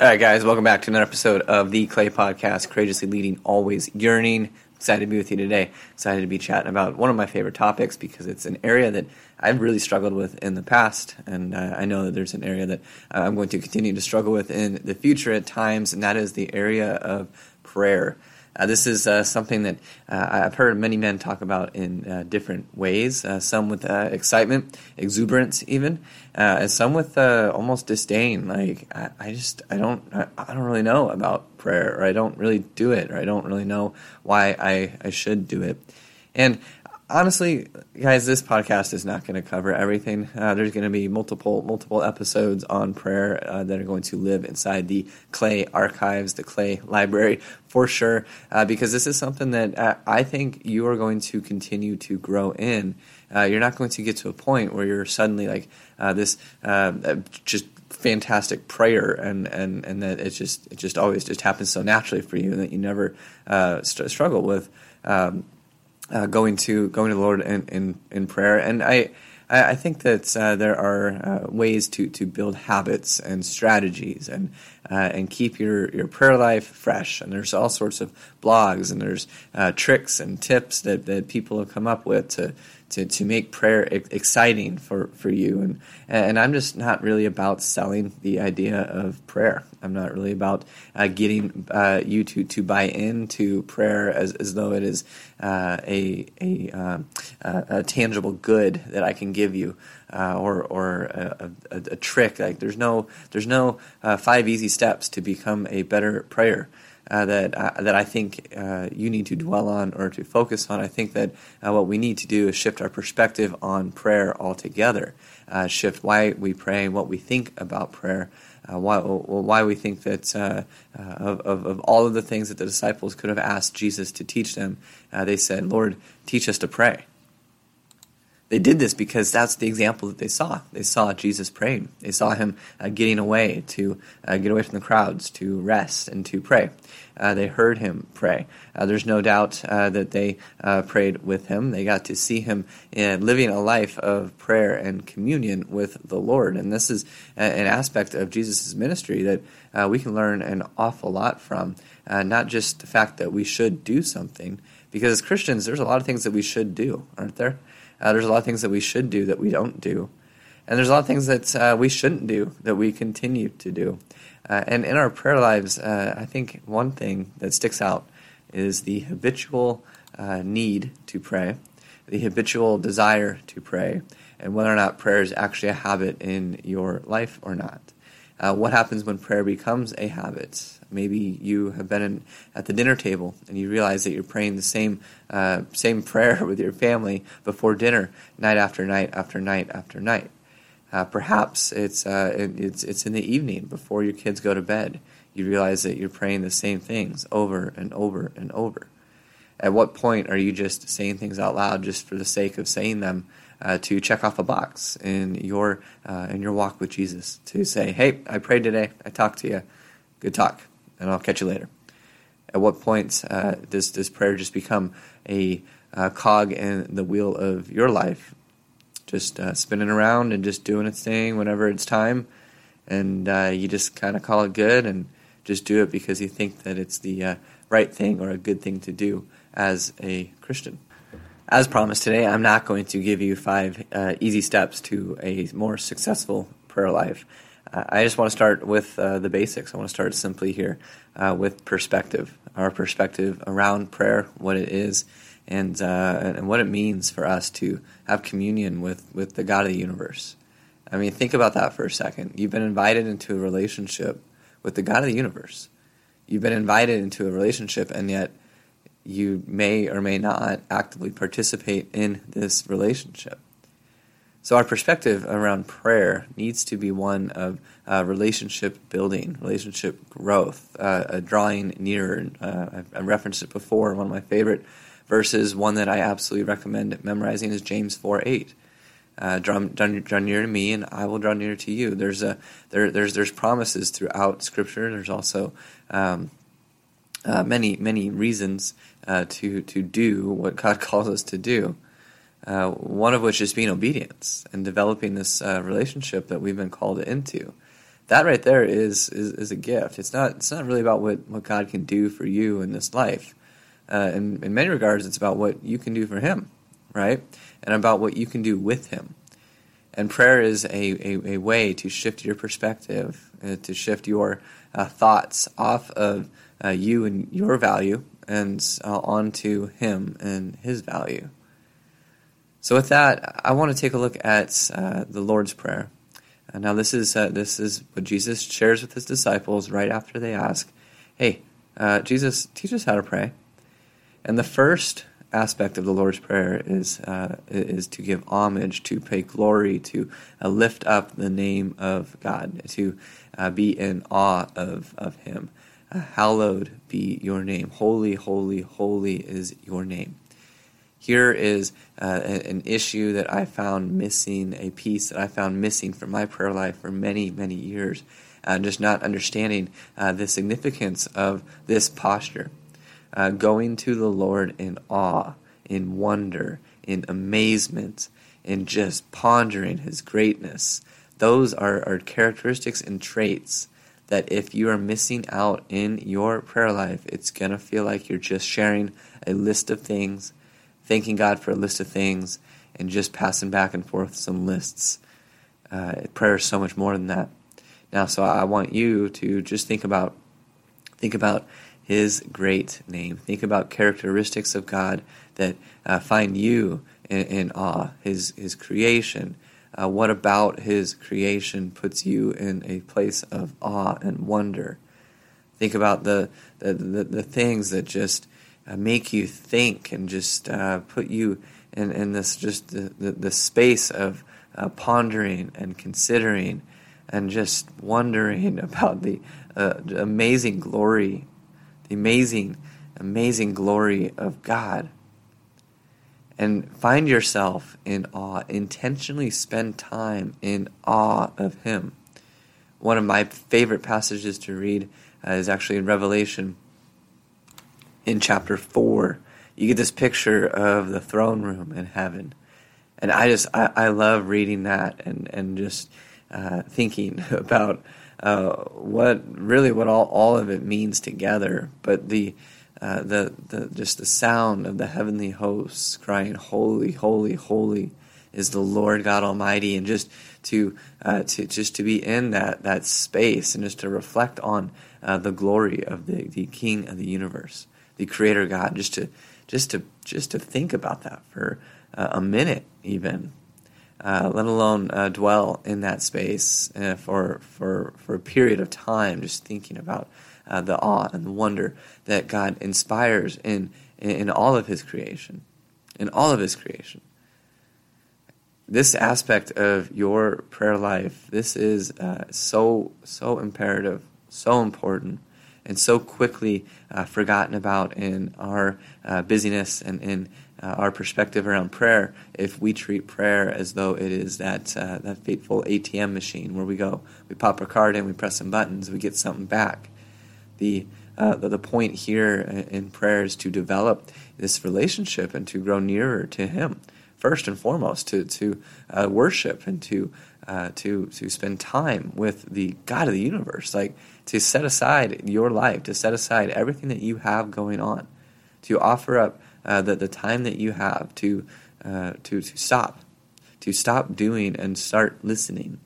All right, guys, welcome back to another episode of the Clay Podcast, Courageously Leading, Always Yearning. Excited to be with you today. Excited to be chatting about one of my favorite topics because it's an area that I've really struggled with in the past, and uh, I know that there's an area that uh, I'm going to continue to struggle with in the future at times, and that is the area of prayer. Uh, this is uh, something that uh, I've heard many men talk about in uh, different ways. Uh, some with uh, excitement, exuberance, even, and some with almost disdain. Like I, I just I don't I, I, don't really know about prayer, or I don't really do it, or I don't really know why I I should do it. And honestly, guys, this podcast is not going to cover everything. Uh, there's going to be multiple multiple episodes on prayer uh, that are going to live inside the Clay archives, the Clay library, for sure. Uh, because this is something that uh, I think you are going to continue to grow in. Uh, you're not going to get to a point where you're suddenly like uh, this just fantastic prayer and, and, and that it just it just always just happens so naturally for you that you never st- struggle with um, uh, going to going to the Lord in, in, in prayer. And I I, think that uh, there are uh, ways to, to build habits and strategies and uh, and keep your, your prayer life fresh. And there's all sorts of blogs and there's uh, tricks and tips that, that people have come up with to to, to make prayer exciting for, for you. And, and I'm just not really about selling the idea of prayer. I'm not really about uh, getting uh, you to, to buy into prayer as, as though it is uh, a, a, um, a, tangible good that I can give you. Uh, or or a, a, a, trick like there's no there's no uh, five easy steps to become a better prayer uh, that uh, that I think uh, you need to dwell on or to focus on. I think that uh, what we need to do is shift our perspective on prayer altogether. Uh, shift why we pray, what we think about prayer. Uh, why, why we think that of, of, of, all of the things that the disciples could have asked Jesus to teach them, they said, Lord, teach us to pray they did this because that's the example that they saw. They saw Jesus praying. They saw him uh, getting away to uh, get away from the crowds, to rest and to pray. Uh, they heard him pray. Uh, there's no doubt uh, that they uh, prayed with him. They got to see him living a life of prayer and communion with the Lord. And this is an aspect of Jesus' ministry that we can learn an awful lot from. not just the fact that we should do something, because as Christians, there's a lot of things that we should do, aren't there? Uh, there's a lot of things that we should do that we don't do. And there's a lot of things that uh, we shouldn't do that we continue to do. Uh, and in our prayer lives, uh, I think one thing that sticks out is the habitual uh, need to pray, the habitual desire to pray, and whether or not prayer is actually a habit in your life or not. Uh, what happens when prayer becomes a habit? Maybe you have been in, at the dinner table and you realize that you're praying the same uh, same prayer with your family before dinner, night after night after night after night. Uh, perhaps it's uh, it, it's it's in the evening before your kids go to bed. You realize that you're praying the same things over and over and over. At what point are you just saying things out loud just for the sake of saying them? Uh, to check off a box in your uh, in your walk with Jesus. To say, "Hey, I prayed today. I talked to you. Good talk, and I'll catch you later." At what point uh, does does prayer just become a uh, cog in the wheel of your life, just uh, spinning around and just doing its thing whenever it's time, and uh, you just kind of call it good and just do it because you think that it's the right thing or a good thing to do as a Christian. As promised today, I'm not going to give you five uh, easy steps to a more successful prayer life. Uh, I just want to start with uh, the basics. I want to start simply here uh, with perspective, our perspective around prayer, what it is, and uh, and what it means for us to have communion with with the God of the universe. I mean, think about that for a second. You've been invited into a relationship with the God of the universe. You've been invited into a relationship, and yet you may or may not actively participate in this relationship. So, our perspective around prayer needs to be one of uh, relationship building, relationship growth, uh, drawing nearer. Uh, I referenced it before. One of my favorite verses, one that I absolutely recommend memorizing, is James 4 8. Uh, draw, draw, near to me, and I will draw near to you. There's a there, there's there's promises throughout Scripture. There's also um, uh, many many reasons uh, to to do what God calls us to do. Uh, one of which is being obedience and developing this uh, relationship that we've been called into. that right there is, is, is a gift. It's not it's not really about what, what God can do for you in this life. Uh, in, in many regards, it's about what you can do for Him, right? And about what you can do with Him. And prayer is a, a, a way to shift your perspective, uh, to shift your uh, thoughts off of uh, you and your value and uh, onto Him and His value. So, with that, I want to take a look at uh, the Lord's Prayer. Now, this is this is what Jesus shares with his disciples right after they ask, "Hey, Jesus, teach us how to pray." And the first aspect of the Lord's Prayer is uh, is to give homage, to pay glory, to uh, lift up the name of God, to be in awe of of Him. hallowed be your name. Holy, holy, holy is your name here is uh, an issue that I found missing, a piece that I found missing from my prayer life for many, many years. Uh, just not understanding uh, the significance of this posture. Uh, going to the Lord in awe, in wonder, in amazement, in just pondering His greatness. Those are, are characteristics and traits that if you are missing out in your prayer life, it's going to feel like you're just sharing a list of things thanking God for a list of things and just passing back and forth some lists. Uh, prayer is so much more than that. Now, so I want you to just think about think about His great name. Think about characteristics of God that uh, find you in, in, awe. His His creation. Uh, what about His creation puts you in a place of awe and wonder? Think about the the, the, the things that just uh, make you think and just uh, put you in, in this just the, the, the space of uh, pondering and considering and just wondering about the uh, amazing glory, the amazing, amazing glory of God. And find yourself in awe. Intentionally spend time in awe of Him. One of my favorite passages to read uh, is actually in Revelation in chapter 4. You get this picture of the throne room in heaven. And I just, I, I love reading that and, and just uh, thinking about uh, what really what all, all of it means together. But the, uh, the, the, just the sound of the heavenly hosts crying, Holy, holy, holy is the Lord God Almighty. And just to, uh, to, just to be in that, that space and just to reflect on uh, the glory of the, the King of the universe the Creator God, just to just to just to think about that for uh, a minute, even, uh, let alone uh, dwell in that space uh, for for for a period of time, just thinking about uh, the awe and the wonder that God inspires in in all of His creation, in all of His creation. This aspect of your prayer life, this is uh, so so imperative, so important and so quickly uh, forgotten about in our busyness and in uh, our perspective around prayer if we treat prayer as though it is that, uh, that fateful ATM machine where we go, we pop our card in, we press some buttons, we get something back. The, uh, the, the point here in prayer is to develop this relationship and to grow nearer to Him first and foremost to to uh, worship and to uh, to to spend time with the God of the universe, like to set aside your life, to set aside everything that you have going on, to offer up uh, the the time that you have to uh, to to stop, to stop doing and start listening.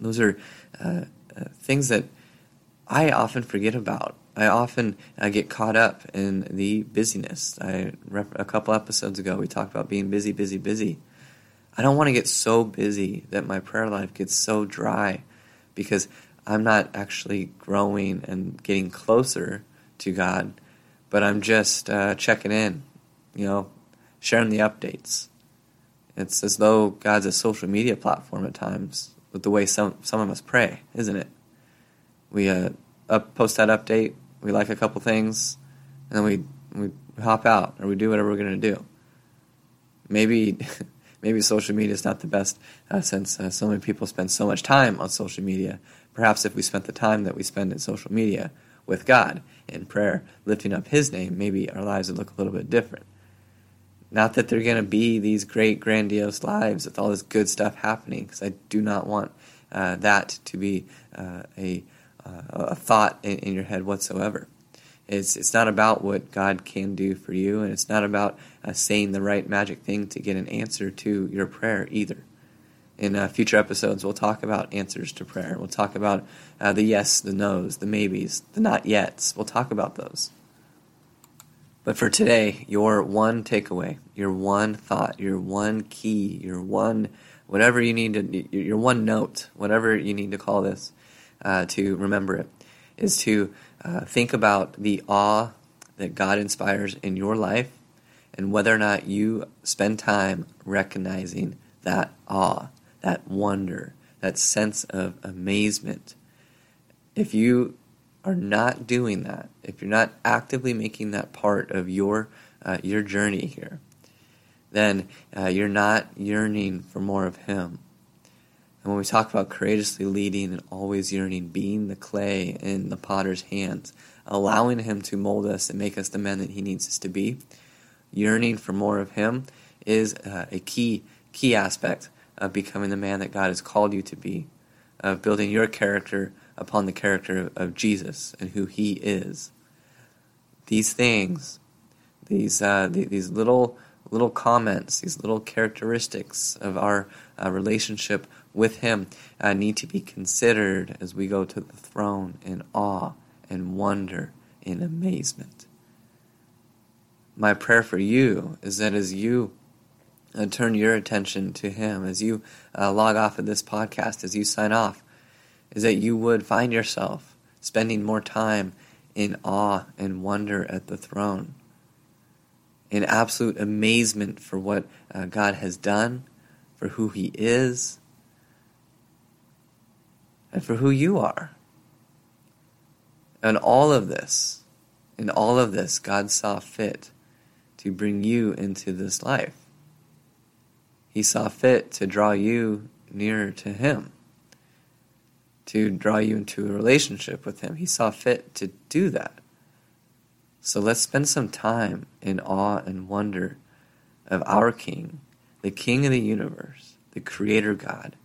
Those are uh, uh, things that I often forget about I often uh, get caught up in the busyness. I a couple episodes ago we talked about being busy, busy, busy. I don't want to get so busy that my prayer life gets so dry because I'm not actually growing and getting closer to God, but I'm just uh, checking in, you know, sharing the updates. It's as though God's a social media platform at times with the way some some of us pray, isn't it? We uh, up, post that update, we like a couple things, and then we we hop out or we do whatever we're going to do. Maybe maybe social media is not the best uh, since uh, so many people spend so much time on social media. Perhaps if we spent the time that we spend in social media with God in prayer, lifting up His name, maybe our lives would look a little bit different. Not that they're going to be these great, grandiose lives with all this good stuff happening, because I do not want uh, that to be uh, a, uh, a thought in, in, your head whatsoever. It's, it's not about what God can do for you, and it's not about uh, saying the right magic thing to get an answer to your prayer either. In uh, future episodes, we'll talk about answers to prayer. We'll talk about uh, the yes, the no's, the maybes, the not yets. We'll talk about those. But for today, your one takeaway, your one thought, your one key, your one whatever you need to, your one note, whatever you need to call this, uh, to remember it, is to uh, think about the awe that God inspires in your life and whether or not you spend time recognizing that awe, that wonder, that sense of amazement. If you are not doing that, if you're not actively making that part of your uh, your journey here, then uh, you're not yearning for more of Him. And when we talk about courageously leading and always yearning, being the clay in the potter's hands, allowing Him to mold us and make us the men that He needs us to be, yearning for more of Him is uh, a key key aspect of becoming the man that God has called you to be, of building your character upon the character of Jesus and who He is. These things, these uh, these little little comments, these little characteristics of our uh, relationship with Him uh, need to be considered as we go to the throne in awe and wonder in amazement. My prayer for you is that as you turn your attention to Him, as you uh, log off of this podcast, as you sign off, is that you would find yourself spending more time in awe and wonder at the throne, in absolute amazement for what uh, God has done, for who He is, and for who you are. And all of this, in all of this, God saw fit to bring you into this life. He saw fit to draw you nearer to Him to draw you into a relationship with Him. He saw fit to do that. So let's spend some time in awe and wonder of our King, the King of the universe, the Creator God.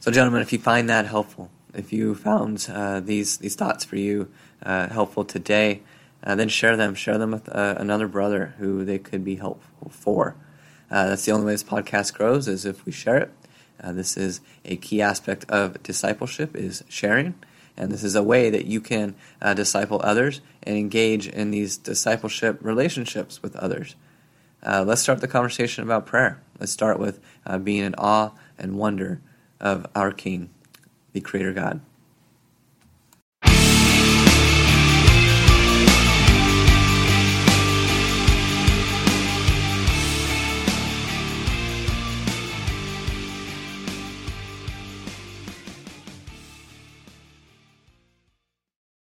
So, gentlemen, if you find that helpful, if you found uh, these these thoughts for you uh, helpful today, uh, then share them. Share them with uh, another brother who they could be helpful for. Uh, that's the only way this podcast grows is if we share it. Uh, this is a key aspect of discipleship is sharing, and this is a way that you can uh, disciple others and engage in these discipleship relationships with others. Uh, let's start the conversation about prayer. Let's start with being in awe and wonder of our King, the Creator God.